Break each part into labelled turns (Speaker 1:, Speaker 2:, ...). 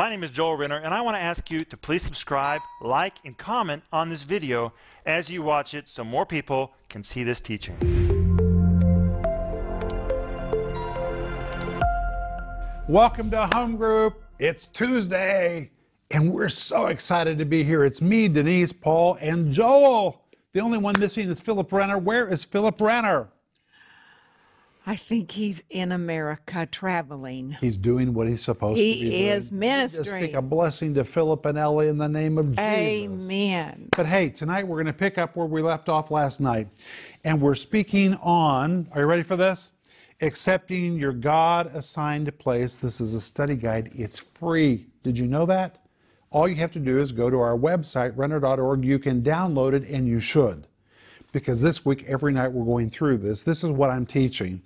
Speaker 1: My name is Joel Renner, and I want to ask you to please subscribe, like, and comment on this video as you watch it so more people can see this teaching.
Speaker 2: Welcome to Home Group. It's Tuesday, and we're so excited to be here. It's me, Denise, Paul, and Joel. The only one missing is Philip Renner. Where is Philip Renner?
Speaker 3: I think he's in America traveling.
Speaker 2: He's doing what he's supposed
Speaker 3: He
Speaker 2: to be doing.
Speaker 3: He is
Speaker 2: Just
Speaker 3: ministering.
Speaker 2: speak a blessing to Philip and Ellie in the name of Jesus.
Speaker 3: Amen.
Speaker 2: But hey, tonight we're going to pick up where we left off last night. And we're speaking on, are you ready for this? Accepting your God assigned place. This is a study guide. It's free. Did you know that? All you have to do is go to our website, renner.org. You can download it, and you should. Because this week, every night, we're going through this. This is what I'm teaching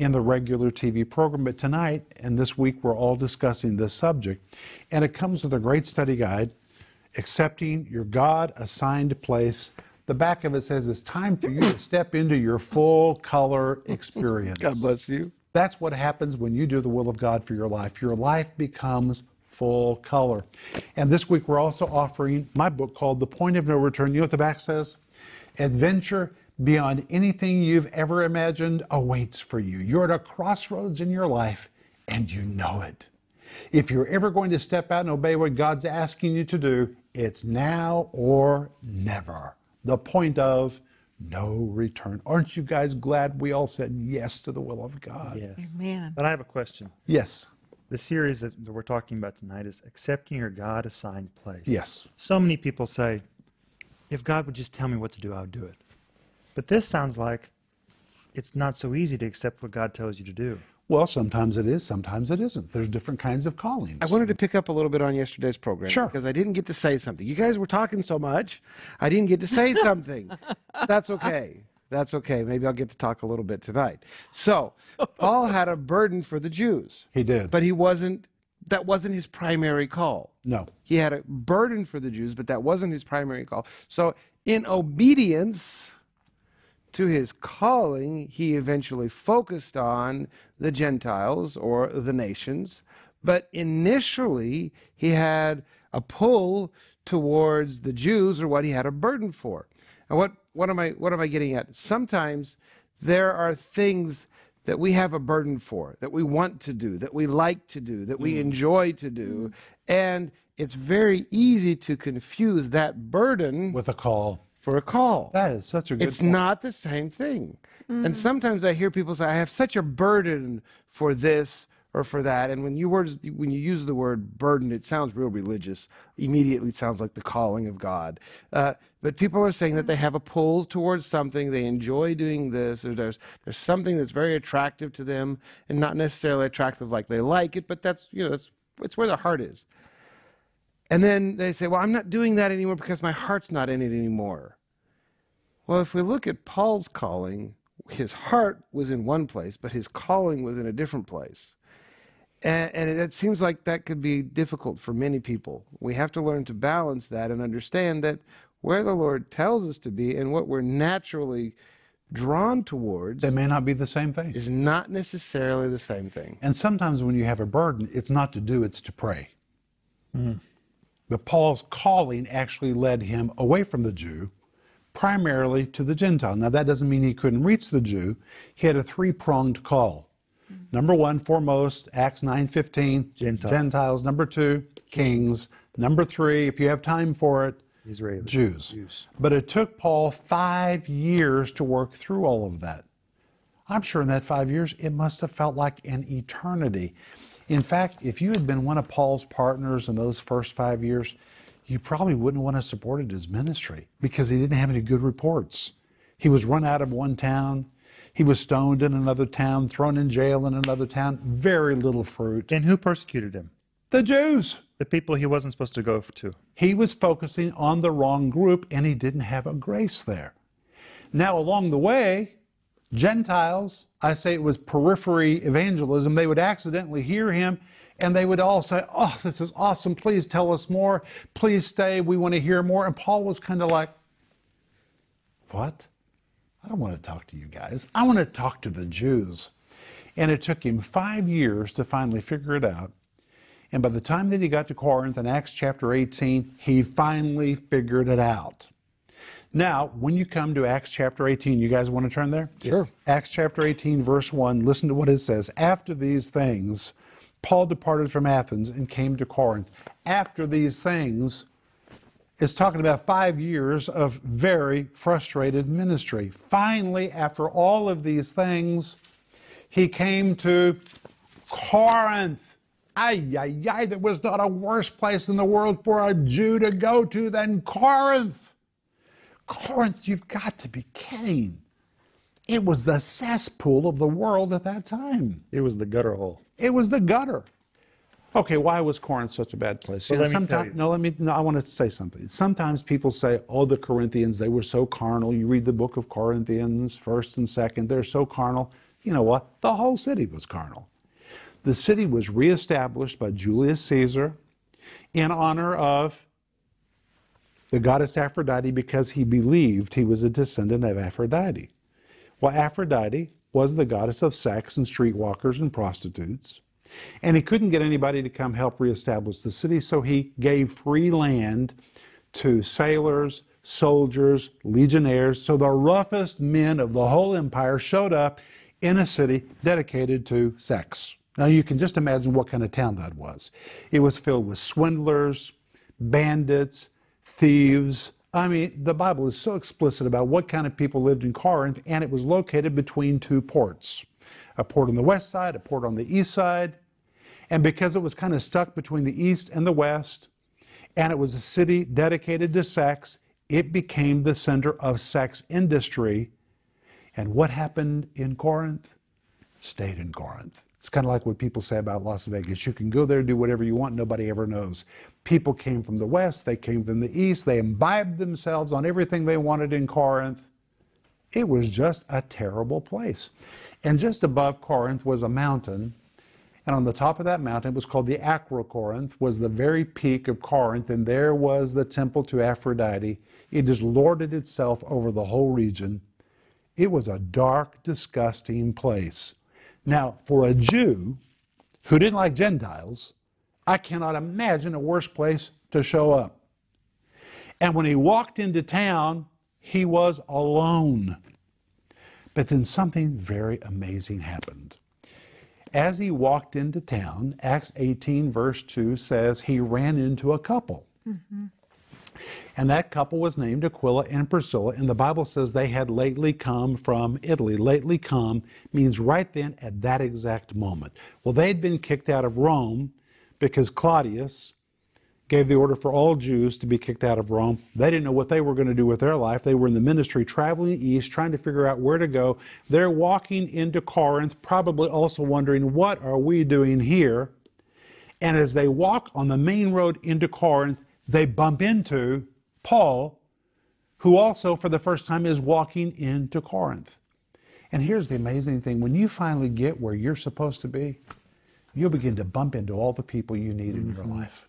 Speaker 2: in the regular TV program. But tonight and this week, we're all discussing this subject. And it comes with a great study guide accepting your God assigned place. The back of it says it's time for you to step into your full color experience.
Speaker 4: God bless you.
Speaker 2: That's what happens when you do the will of God for your life. Your life becomes full color. And this week we're also offering my book called The Point of No Return. You know what the back says? Adventure beyond anything you've ever imagined awaits for you. You're at a crossroads in your life and you know it. If you're ever going to step out and obey what God's asking you to do, it's now or never. The point of no return. Aren't you guys glad we all said yes to the will of God?
Speaker 1: Yes.
Speaker 3: Amen.
Speaker 1: But I have a question.
Speaker 2: Yes.
Speaker 1: The series that that we're talking about tonight is Accepting Your God Assigned Place.
Speaker 2: Yes.
Speaker 1: So many people say, if God would just tell me what to do, I would do it. But this sounds like it's not so easy to accept what God tells you to do.
Speaker 2: Well, sometimes it is, sometimes it isn't. There's different kinds of callings.
Speaker 4: I wanted to pick up a little bit on yesterday's program.
Speaker 2: Sure.
Speaker 4: Because I didn't get to say something. You guys were talking so much, I didn't get to say something. That's okay. That's okay. Maybe I'll get to talk a little bit tonight. So, Paul had a burden for the Jews.
Speaker 2: He did.
Speaker 4: But he wasn't, that wasn't his primary call.
Speaker 2: no.
Speaker 4: He had a burden for the Jews, but that wasn't his primary call. So, in obedience to his calling, he eventually focused on the Gentiles or the nations. But initially, he had a pull towards the Jews or what he had a burden for. And what, what, am, I, what am I getting at? Sometimes there are things that we have a burden for, that we want to do, that we like to do, that we mm. enjoy to do. Mm. And it's very easy to confuse that burden
Speaker 2: With a call.
Speaker 4: For a call.
Speaker 2: That is such a good
Speaker 4: It's
Speaker 2: point.
Speaker 4: not the same thing. And sometimes I hear people say, I have such a burden for this or for that. And when you words when you use the word burden, it sounds real religious. Immediately it sounds like the calling of God. Uh, but people are saying that they have a pull towards something, they enjoy doing this, or there's there's something that's very attractive to them, and not necessarily attractive like they like it, but that's you know, that's it's where their heart is. And then they say, Well, I'm not doing that anymore because my heart's not in it anymore. Well, if we look at Paul's calling, his heart was in one place, but his calling was in a different place. And, and it, seems like that could be difficult for many people. We have to learn to balance that and understand that where the Lord tells us to be and what we're naturally drawn towards
Speaker 2: They may not be the same thing.
Speaker 4: is not necessarily the same thing.
Speaker 2: And sometimes when you have a burden, it's not to do, it's to pray. Mm-hmm. But Paul's calling actually led him away from the Jew, primarily to the Gentile. Now, that doesn't mean he couldn't reach the Jew. He had a three pronged call. Number one, foremost, Acts 9.15,
Speaker 1: Gentiles.
Speaker 2: Gentiles. Number two, kings. Number three, if you have time for it,
Speaker 1: Israelis.
Speaker 2: Jews. But it took Paul five years to work through all of that. I'm sure in that five years, it must have felt like an eternity. In fact, if you had been one of Paul's partners in those first five years, you probably wouldn't want to have supported his ministry because he didn't have any good reports. He was run out of one town, he was stoned in another town, thrown in jail in another town, very little fruit.
Speaker 1: And who persecuted him?
Speaker 2: The Jews.
Speaker 1: The people he wasn't supposed to go to.
Speaker 2: He was focusing on the wrong group and he didn't have a grace there. Now, along the way, Gentiles, I say it was periphery evangelism, they would accidentally hear him and they would all say, Oh, this is awesome. Please tell us more. Please stay. We want to hear more. And Paul was kind of like, What? I don't want to talk to you guys. I want to talk to the Jews. And it took him five years to finally figure it out. And by the time that he got to Corinth in Acts chapter 18, he finally figured it out. Now, when you come to Acts chapter 18, you guys want to turn there?
Speaker 4: Sure.
Speaker 2: Acts chapter 18, verse 1, listen to what it says. After these things, Paul departed from Athens and came to Corinth. After these things, it's talking about five years of very frustrated ministry. Finally, after all of these things, he came to Corinth. Ay, ay, ay, there was not a worse place in the world for a Jew to go to than Corinth. Corinth, you've got to be kidding. It was the cesspool of the world at that time.
Speaker 1: It was the gutter hole.
Speaker 2: It was the gutter. Okay, why was Corinth such a bad place?
Speaker 1: Well,
Speaker 2: You know,
Speaker 1: let me tell
Speaker 2: sometime-
Speaker 1: you.
Speaker 2: No, let me. No, I want to say something. Sometimes people say, "Oh, the Corinthians, they were so carnal." You read the book of Corinthians, first and second, they're so carnal. You know what? The whole city was carnal. The city was reestablished by Julius Caesar in honor of the goddess Aphrodite because he believed he was a descendant of Aphrodite. Well, Aphrodite was the goddess of sex and streetwalkers and prostitutes. And he couldn't get anybody to come help reestablish the city, so he gave free land to sailors, soldiers, legionnaires. So the roughest men of the whole empire showed up in a city dedicated to sex. Now you can just imagine what kind of town that was. It was filled with swindlers, bandits, thieves. I mean, the Bible is so explicit about what kind of people lived in Corinth, and it was located between two ports a port on the west side, a port on the east side. And because it was kind of stuck between the east and the west, and it was a city dedicated to sex, it became the center of sex industry. And what happened in Corinth stayed in Corinth. It's kind of like what people say about Las Vegas. You can go there, do whatever you want, nobody ever knows. People came from the west, they came from the east, they imbibed themselves on everything they wanted in Corinth. It was just a terrible place. And just above Corinth was a mountain, and on the top of that mountain, it was called the Acrocorinth, was the very peak of Corinth, and there was the temple to Aphrodite. It just lorded itself over the whole region. It was a dark, disgusting place. Now, for a Jew who didn't like Gentiles, I cannot imagine a worse place to show up. And when he walked into town, he was alone. But then something very amazing happened. As he walked into town, Acts 18, verse 2 says he ran into a couple. Mm-hmm. And that couple was named Aquila and Priscilla, and the Bible says they had lately come from Italy. Lately come means right then at that exact moment. Well, they'd been kicked out of Rome because Claudius gave the order for all Jews to be kicked out of Rome. They didn't know what they were going to do with their life. They were in the ministry traveling east, trying to figure out where to go. They're walking into Corinth, probably also wondering, what are we doing here? And as they walk on the main road into Corinth, they bump into Paul, who also, for the first time, is walking into Corinth. And here's the amazing thing when you finally get where you're supposed to be, you'll begin to bump into all the people you need in your mm-hmm. life.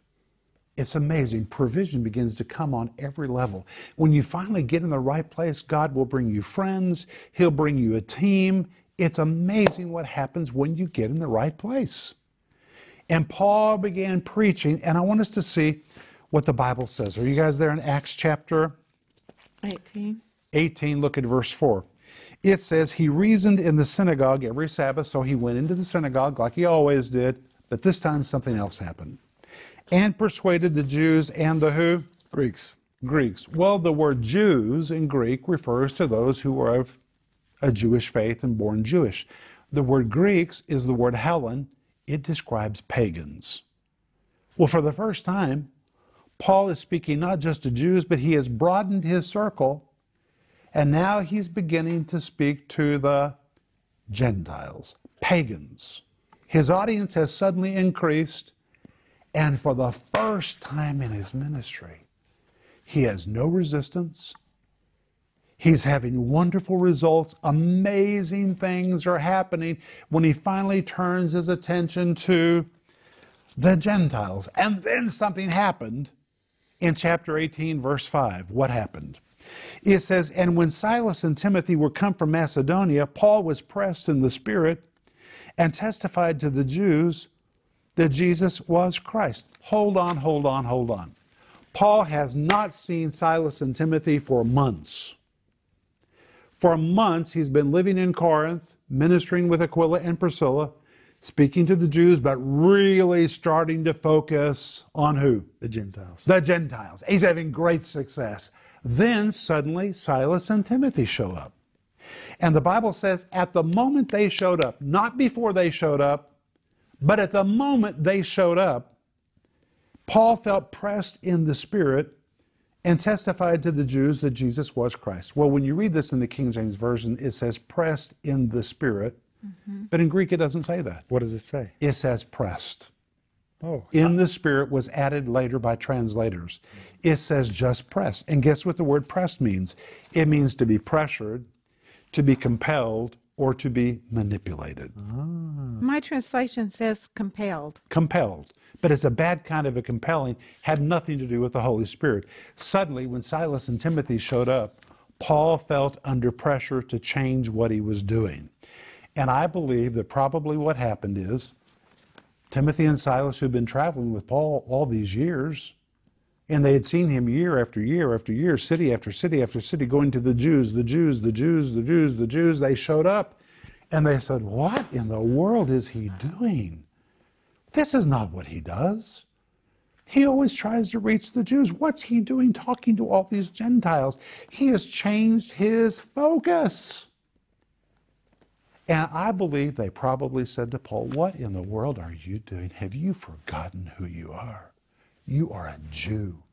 Speaker 2: It's amazing. Provision begins to come on every level. When you finally get in the right place, God will bring you friends, He'll bring you a team. It's amazing what happens when you get in the right place. And Paul began preaching, and I want us to see what the Bible says. Are you guys there in Acts chapter
Speaker 3: 18.
Speaker 2: 18? Look at verse 4. It says, He reasoned in the synagogue every Sabbath, so he went into the synagogue like he always did, but this time something else happened. And persuaded the Jews and the who?
Speaker 4: Greeks.
Speaker 2: Greeks. Well, the word Jews in Greek refers to those who are of a Jewish faith and born Jewish. The word Greeks is the word Hellen. It describes pagans. Well, for the first time, Paul is speaking not just to Jews, but he has broadened his circle, and now he's beginning to speak to the Gentiles, pagans. His audience has suddenly increased, and for the first time in his ministry, he has no resistance. He's having wonderful results. Amazing things are happening when he finally turns his attention to the Gentiles. And then something happened in chapter 18, verse 5. What happened? It says, And when Silas and Timothy were come from Macedonia, Paul was pressed in the Spirit and testified to the Jews that Jesus was Christ. Hold on, hold on, hold on. Paul has not seen Silas and Timothy for months. For months, he's been living in Corinth, ministering with Aquila and Priscilla, speaking to the Jews, but really starting to focus on who?
Speaker 1: The Gentiles.
Speaker 2: The Gentiles. He's having great success. Then suddenly, Silas and Timothy show up. And the Bible says at the moment they showed up, not before they showed up, but at the moment they showed up, Paul felt pressed in the Spirit and testified to the Jews that Jesus was Christ. Well, when you read this in the King James Version, it says pressed in the Spirit, Mm-hmm. but in Greek it doesn't say that.
Speaker 1: What does it say?
Speaker 2: It says pressed.
Speaker 1: Oh,
Speaker 2: In the Spirit was added later by translators. It says just pressed. And guess what the word pressed means? It means to be pressured, to be compelled, or to be manipulated. Ah.
Speaker 3: My translation says compelled.
Speaker 2: Compelled. But it's a bad kind of a compelling, had nothing to do with the Holy Spirit. Suddenly, when Silas and Timothy showed up, Paul felt under pressure to change what he was doing. And I believe that probably what happened is Timothy and Silas, who'd been traveling with Paul all these years, and they had seen him year after year after year, city after city after city, going to the Jews, the Jews, the Jews, the Jews, the Jews. They showed up and they said, What in the world is he doing? This is not what he does. He always tries to reach the Jews. What's he doing talking to all these Gentiles? He has changed his focus. And I believe they probably said to Paul, What in the world are you doing? Have you forgotten who you are? You are a Jew.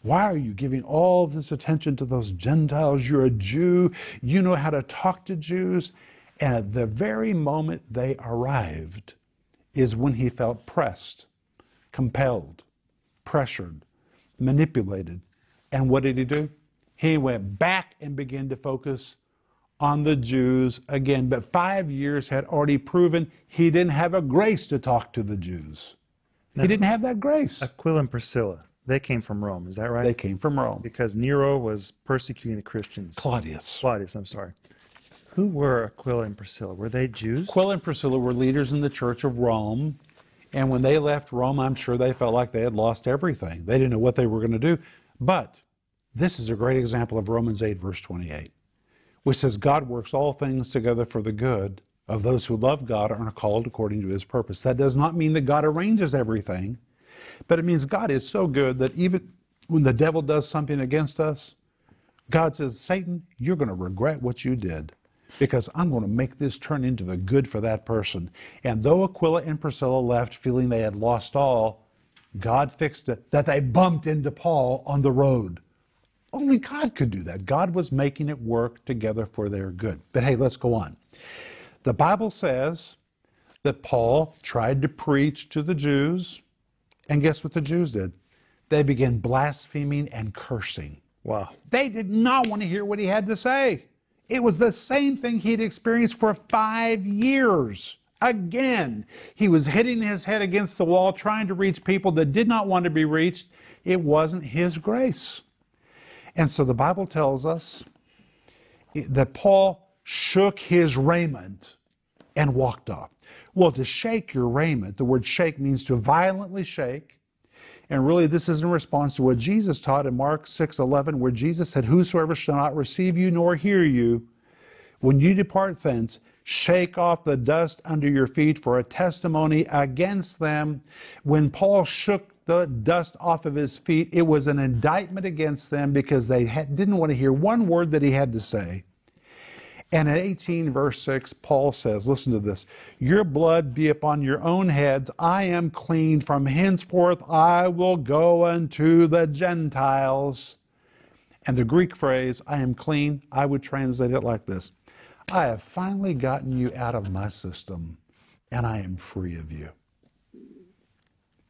Speaker 2: Why are you giving all this attention to those Gentiles? You're a Jew. You know how to talk to Jews. And at the very moment they arrived is when he felt pressed, compelled, pressured, manipulated. And what did he do? He went back and began to focus on the Jews again. But five years had already proven he didn't have a grace to talk to the Jews. He didn't have that grace.
Speaker 1: Aquila and Priscilla. They came from Rome. Is that right?
Speaker 2: They came from Rome.
Speaker 1: because Nero was persecuting the Christians.
Speaker 2: Claudius.
Speaker 1: Claudius, I'm sorry. Who were Aquila and Priscilla? Were they Jews?
Speaker 2: Aquila and Priscilla were leaders in the church of Rome. And when they left Rome, I'm sure they felt like they had lost everything. They didn't know what they were going to do. But this is a great example of Romans 8, verse 28, which says, God works all things together for the good of those who love God and are called according to his purpose. That does not mean that God arranges everything, but it means God is so good that even when the devil does something against us, God says, Satan, you're going to regret what you did because I'm going to make this turn into the good for that person. And though Aquila and Priscilla left feeling they had lost all, God fixed it that they bumped into Paul on the road. Only God could do that. God was making it work together for their good. But hey, let's go on. The Bible says that Paul tried to preach to the Jews, and guess what the Jews did? They began blaspheming and cursing.
Speaker 1: Wow.
Speaker 2: They did not want to hear what he had to say. It was the same thing he'd experienced for five years. Again, he was hitting his head against the wall, trying to reach people that did not want to be reached. It wasn't his grace. And so the Bible tells us that Paul shook his raiment and walked off. Well, to shake your raiment, the word shake means to violently shake. And really, this is in response to what Jesus taught in Mark 6 11, where Jesus said, Whosoever shall not receive you nor hear you, when you depart thence, shake off the dust under your feet for a testimony against them. When Paul shook the dust off of his feet, it was an indictment against them because they had, didn't want to hear one word that he had to say. And in 18, verse 6, Paul says, Listen to this Your blood be upon your own heads. I am clean. From henceforth I will go unto the Gentiles. And the Greek phrase, I am clean, I would translate it like this I have finally gotten you out of my system, and I am free of you.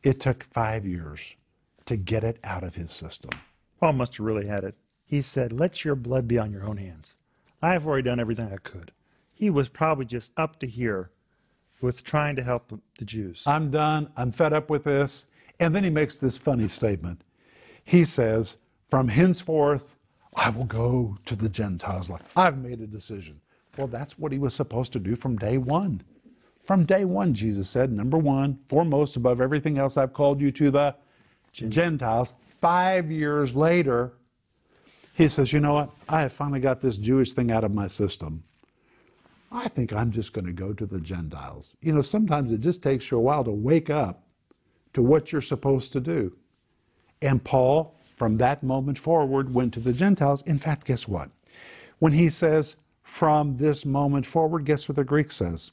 Speaker 2: It took five years to get it out of his system.
Speaker 1: Paul must have really had it. He said, Let your blood be on your own hands. I have already done everything I could. He was probably just up to here with trying to help the Jews.
Speaker 2: I'm done. I'm fed up with this. And then he makes this funny statement. He says, From henceforth, I will go to the Gentiles. Like, I've made a decision. Well, that's what he was supposed to do from day one. From day one, Jesus said, number one, foremost above everything else, I've called you to the Gentiles. Five years later, he says, You know what? I have finally got this Jewish thing out of my system. I think I'm just going to go to the Gentiles. You know, sometimes it just takes you a while to wake up to what you're supposed to do. And Paul, from that moment forward, went to the Gentiles. In fact, guess what? When he says, from this moment forward, guess what the Greek says?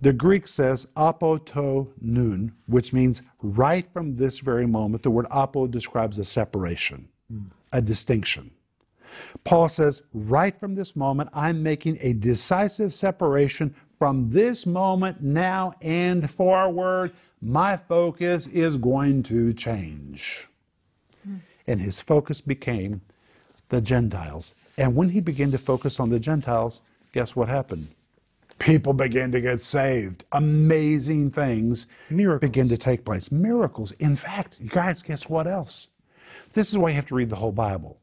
Speaker 2: The Greek says apoto nun, which means right from this very moment. The word apo describes a separation, hmm. a distinction. Paul says, right from this moment, I'm making a decisive separation. From this moment now and forward, my focus is going to change. Hmm. And his focus became the Gentiles. And when he began to focus on the Gentiles, guess what happened? People began to get saved. Amazing things
Speaker 1: Miracles.
Speaker 2: began to take place. Miracles. In fact, you guys, guess what else? This is why you have to read the whole Bible.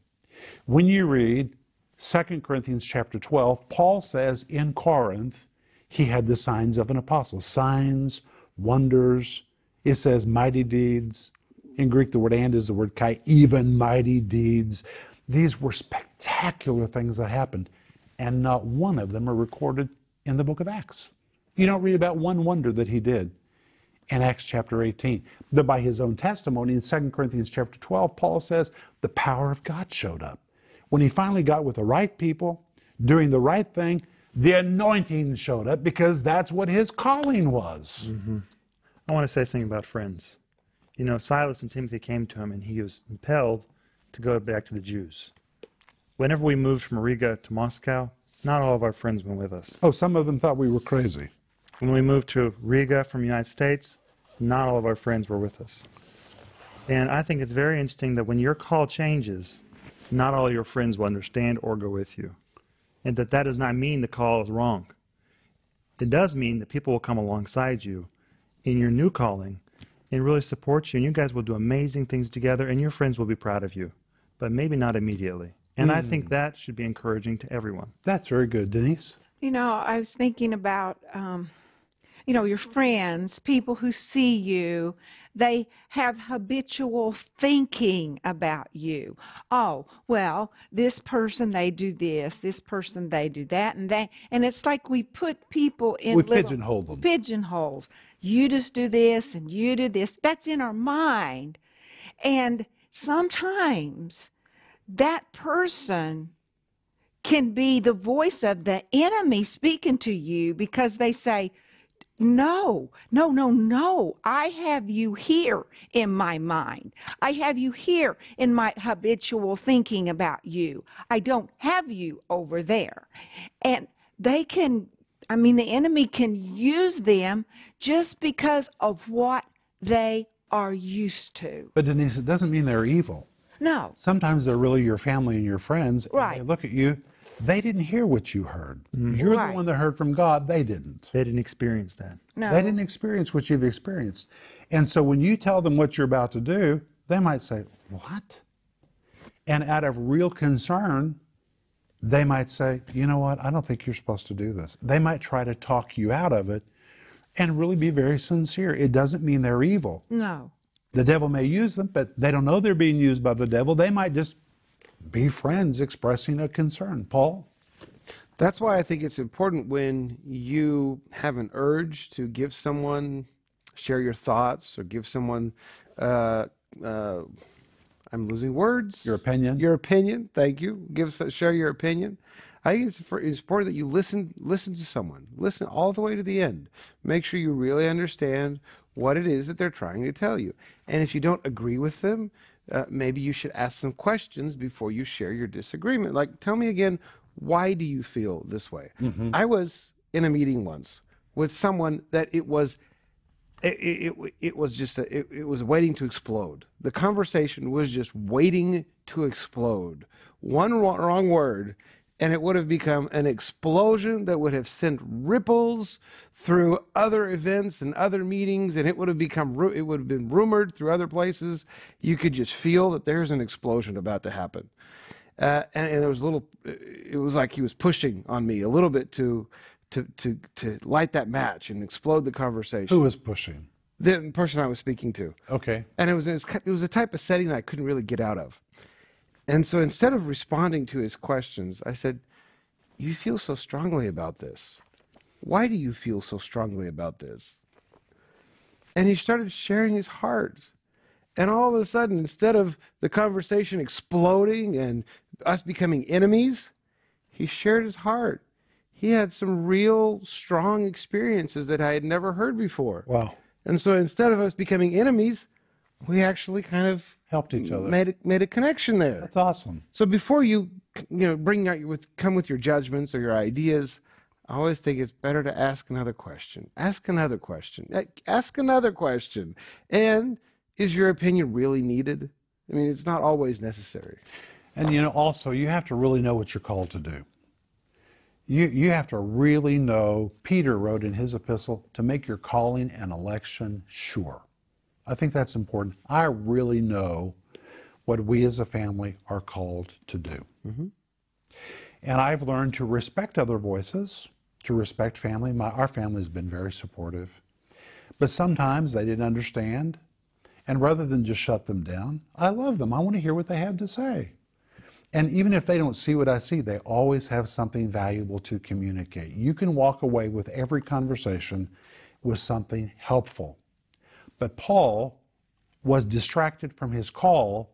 Speaker 2: When you read 2 Corinthians chapter 12, Paul says in Corinth, he had the signs of an apostle signs, wonders. It says mighty deeds. In Greek, the word and is the word kai, even mighty deeds. These were spectacular things that happened, and not one of them are recorded in the book of Acts. You don't read about one wonder that he did in Acts chapter 18. But by his own testimony in 2 Corinthians chapter 12, Paul says the power of God showed up. When he finally got with the right people, doing the right thing, the anointing showed up because that's what his calling was. Mm-hmm.
Speaker 1: I want to say something about friends. You know, Silas and Timothy came to him and he was impelled to go back to the Jews. Whenever we moved from Riga to Moscow, not all of our friends went with us.
Speaker 2: Oh, some of them thought we were crazy.
Speaker 1: When we moved to Riga from the United States, not all of our friends were with us. And I think it's very interesting that when your call changes, not all your friends will understand or go with you. And that that does not mean the call is wrong. It does mean that people will come alongside you in your new calling and really support you, and you guys will do amazing things together, and your friends will be proud of you, but maybe not immediately. And I think that should be encouraging to everyone.
Speaker 2: That's very good, Denise.
Speaker 3: You know, I was thinking about, um, you know, your friends, people who see you, they have habitual thinking about you. Oh, well, this person, they do this, this person, they do that, and that. And it's like we put people in
Speaker 2: We
Speaker 3: little
Speaker 2: pigeonhole them.
Speaker 3: pigeonholes. You just do this and you do this. That's in our mind. And sometimes that person can be the voice of the enemy speaking to you because they say, no, no, no, no. I have you here in my mind. I have you here in my habitual thinking about you. I don't have you over there. And they can, I mean, the enemy can use them just because of what they are used to.
Speaker 2: But Denise, it doesn't mean they're evil.
Speaker 3: No,
Speaker 2: Sometimes they're really your family and your friends. and
Speaker 3: Right.
Speaker 2: they look at you, they didn't hear what you heard. Mm-hmm. You're
Speaker 3: Right.
Speaker 2: the one that heard from God, they didn't.
Speaker 1: They didn't experience that.
Speaker 3: no.
Speaker 2: They didn't experience what you've experienced. And so when you tell them what you're about to do, they might say, What? And out of real concern, they might say, You know what? I don't think you're supposed to do this. They might try to talk you out of it and really be very sincere. It doesn't mean they're evil.
Speaker 3: No.
Speaker 2: The devil may use them, but they don't know they're being used by the devil. They might just be friends expressing a concern. Paul?
Speaker 4: That's why I think it's important when you have an urge to give someone, share your thoughts, or give someone, uh, uh, I'm losing words.
Speaker 2: Your opinion.
Speaker 4: Your opinion. Thank you. Give share your opinion. I think it's, for, it's important that you listen. Listen to someone. Listen all the way to the end. Make sure you really understand what it is that they're trying to tell you. And if you don't agree with them, uh, maybe you should ask some questions before you share your disagreement. Like, tell me again, why do you feel this way? I was in a meeting once with someone that it was it, it, it, it was just a, it, it was waiting to explode. The conversation was just waiting to explode. One wrong word, and it would have become an explosion that would have sent ripples through other events and other meetings, and it would have become it would have been rumored through other places. You could just feel that there's an explosion about to happen. Uh, and, and there was a little, it was like he was pushing on me a little bit to, to to to light that match and explode the conversation.
Speaker 2: Who was pushing?
Speaker 4: The person I was speaking to.
Speaker 2: Okay.
Speaker 4: And it was, it was it was a type of setting that I couldn't really get out of. And so instead of responding to his questions, I said, "You feel so strongly about this. Why do you feel so strongly about this?" And he started sharing his heart. And all of a sudden, instead of the conversation exploding and us becoming enemies, he shared his heart. He had some real strong experiences that I had never heard before.
Speaker 2: Wow.
Speaker 4: And so instead of us becoming enemies, we actually kind of
Speaker 2: Helped each other.
Speaker 4: made a, made a connection there.
Speaker 2: That's awesome.
Speaker 4: So before you you know bring out your with come with your judgments or your ideas, I always think it's better to ask another question. Ask another question. Ask another question. And is your opinion really needed? I mean, it's not always necessary.
Speaker 2: And you know, also, you have to really know what you're called to do. You, you have to really know, Peter wrote in his epistle, to make your calling and election sure. I think that's important. I really know what we as a family are called to do. Mm-hmm. And I've learned to respect other voices, to respect family. My, our family has been very supportive. But sometimes they didn't understand. And rather than just shut them down, I love them. I want to hear what they have to say. And even if they don't see what I see, they always have something valuable to communicate. You can walk away with every conversation with something helpful. But Paul was distracted from his call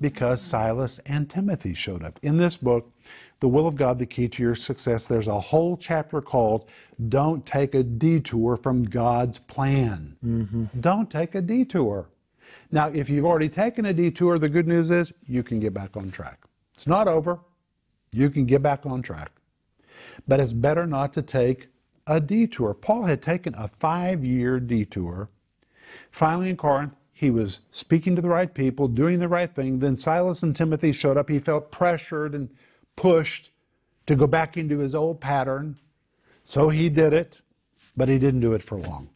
Speaker 2: because Silas and Timothy showed up. In this book, The Will of God, the Key to Your Success, there's a whole chapter called Don't Take a Detour from God's Plan. Mm-hmm. Don't take a detour. Now, if you've already taken a detour, the good news is you can get back on track. It's not over. You can get back on track. But it's better not to take a detour. Paul had taken a five year detour. Finally, in Corinth, he was speaking to the right people, doing the right thing. Then Silas and Timothy showed up. He felt pressured and pushed to go back into his old pattern. So he did it, but he didn't do it for long.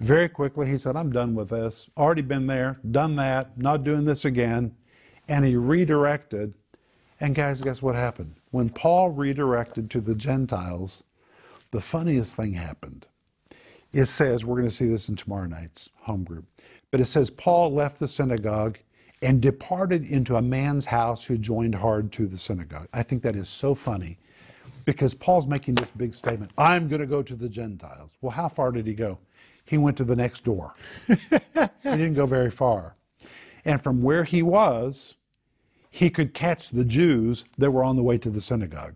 Speaker 2: Very quickly, he said, I'm done with this. Already been there, done that, not doing this again. And he redirected. And guys, guess what happened? When Paul redirected to the Gentiles, the funniest thing happened. It says, we're going to see this in tomorrow night's home group, but it says, Paul left the synagogue and departed into a man's house who joined hard to the synagogue. I think that is so funny because Paul's making this big statement I'm going to go to the Gentiles. Well, how far did he go? He went to the next door. he didn't go very far. And from where he was, he could catch the Jews that were on the way to the synagogue.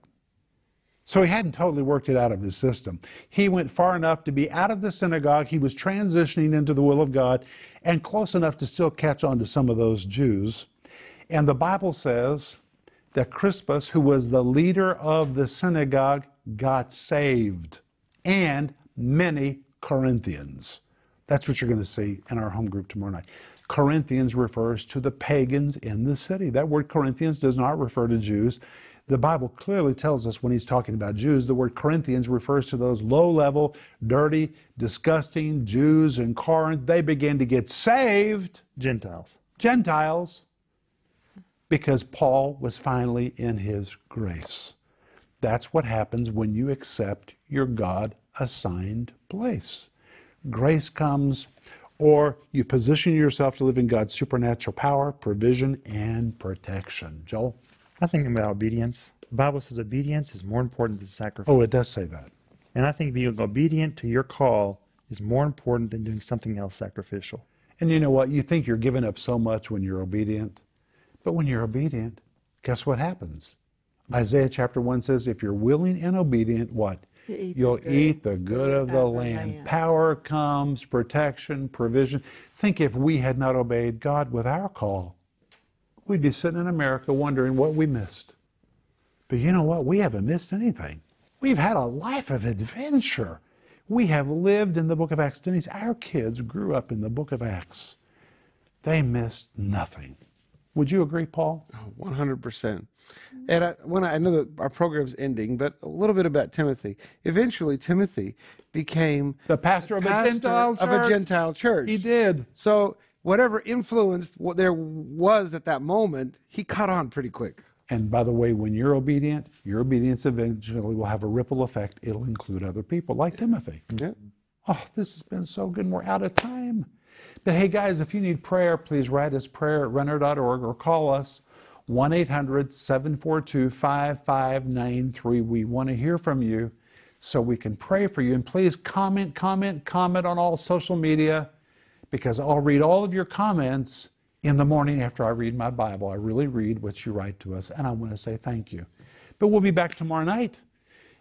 Speaker 2: So he hadn't totally worked it out of his system. He went far enough to be out of the synagogue. He was transitioning into the will of God and close enough to still catch on to some of those Jews. And the Bible says that Crispus, who was the leader of the synagogue, got saved, and many Corinthians. That's what you're going to see in our home group tomorrow night. Corinthians refers to the pagans in the city. That word Corinthians does not refer to Jews. The Bible clearly tells us when he's talking about Jews, the word Corinthians refers to those low level, dirty, disgusting Jews in Corinth. They began to get saved,
Speaker 1: Gentiles.
Speaker 2: Gentiles, because Paul was finally in his grace. That's what happens when you accept your God assigned place. Grace comes, or you position yourself to live in God's supernatural power, provision, and protection. Joel?
Speaker 1: I think about obedience. The Bible says obedience is more important than sacrifice.
Speaker 2: Oh, it does say that.
Speaker 1: And I think being obedient to your call is more important than doing something else sacrificial.
Speaker 2: And you know what? You think you're giving up so much when you're obedient. But when you're obedient, guess what happens? Isaiah chapter 1 says, if you're willing and obedient, what?
Speaker 3: You eat the
Speaker 2: You'll
Speaker 3: good-
Speaker 2: eat the good of the
Speaker 3: the
Speaker 2: land.
Speaker 3: land.
Speaker 2: Power comes, protection, provision. Think if we had not obeyed God with our call, we'd be sitting in America wondering what we missed. But you know what? We haven't missed anything. We've had a life of adventure. We have lived in the book of Acts. Denise, our kids grew up in the book of Acts. They missed nothing. Would you agree, Paul?
Speaker 4: Oh, one hundred percent. And I, when I, I know that our program's ending, but a little bit about Timothy. Eventually, Timothy became
Speaker 2: The pastor of a Gentile
Speaker 4: of a. Gentile church.
Speaker 2: He did.
Speaker 4: So whatever influence there was at that moment, he caught on pretty quick.
Speaker 2: And by the way, when you're obedient, your obedience eventually will have a ripple effect. It'll include other people, like Timothy.
Speaker 4: Yeah.
Speaker 2: Oh, this has been so good, and we're out of time. But hey, guys, if you need prayer, please write us prayer at renner.org or call us 1 800 742 5593. We want to hear from you so we can pray for you. And please comment, comment, comment on all social media because I'll read all of your comments in the morning after I read my Bible. I really read what you write to us, and I want to say thank you. But we'll be back tomorrow night.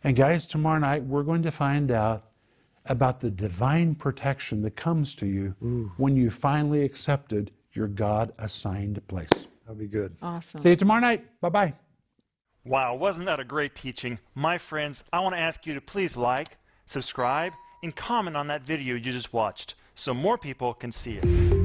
Speaker 2: And guys, tomorrow night we're going to find out about the divine protection that comes to you when you finally accepted your God assigned place.
Speaker 1: That'll be good.
Speaker 3: Awesome.
Speaker 2: See you tomorrow night. Bye bye.
Speaker 1: Wow, wasn't that a great teaching? My friends, I want to ask you to please like, subscribe, and comment on that video you just watched so more people can see it.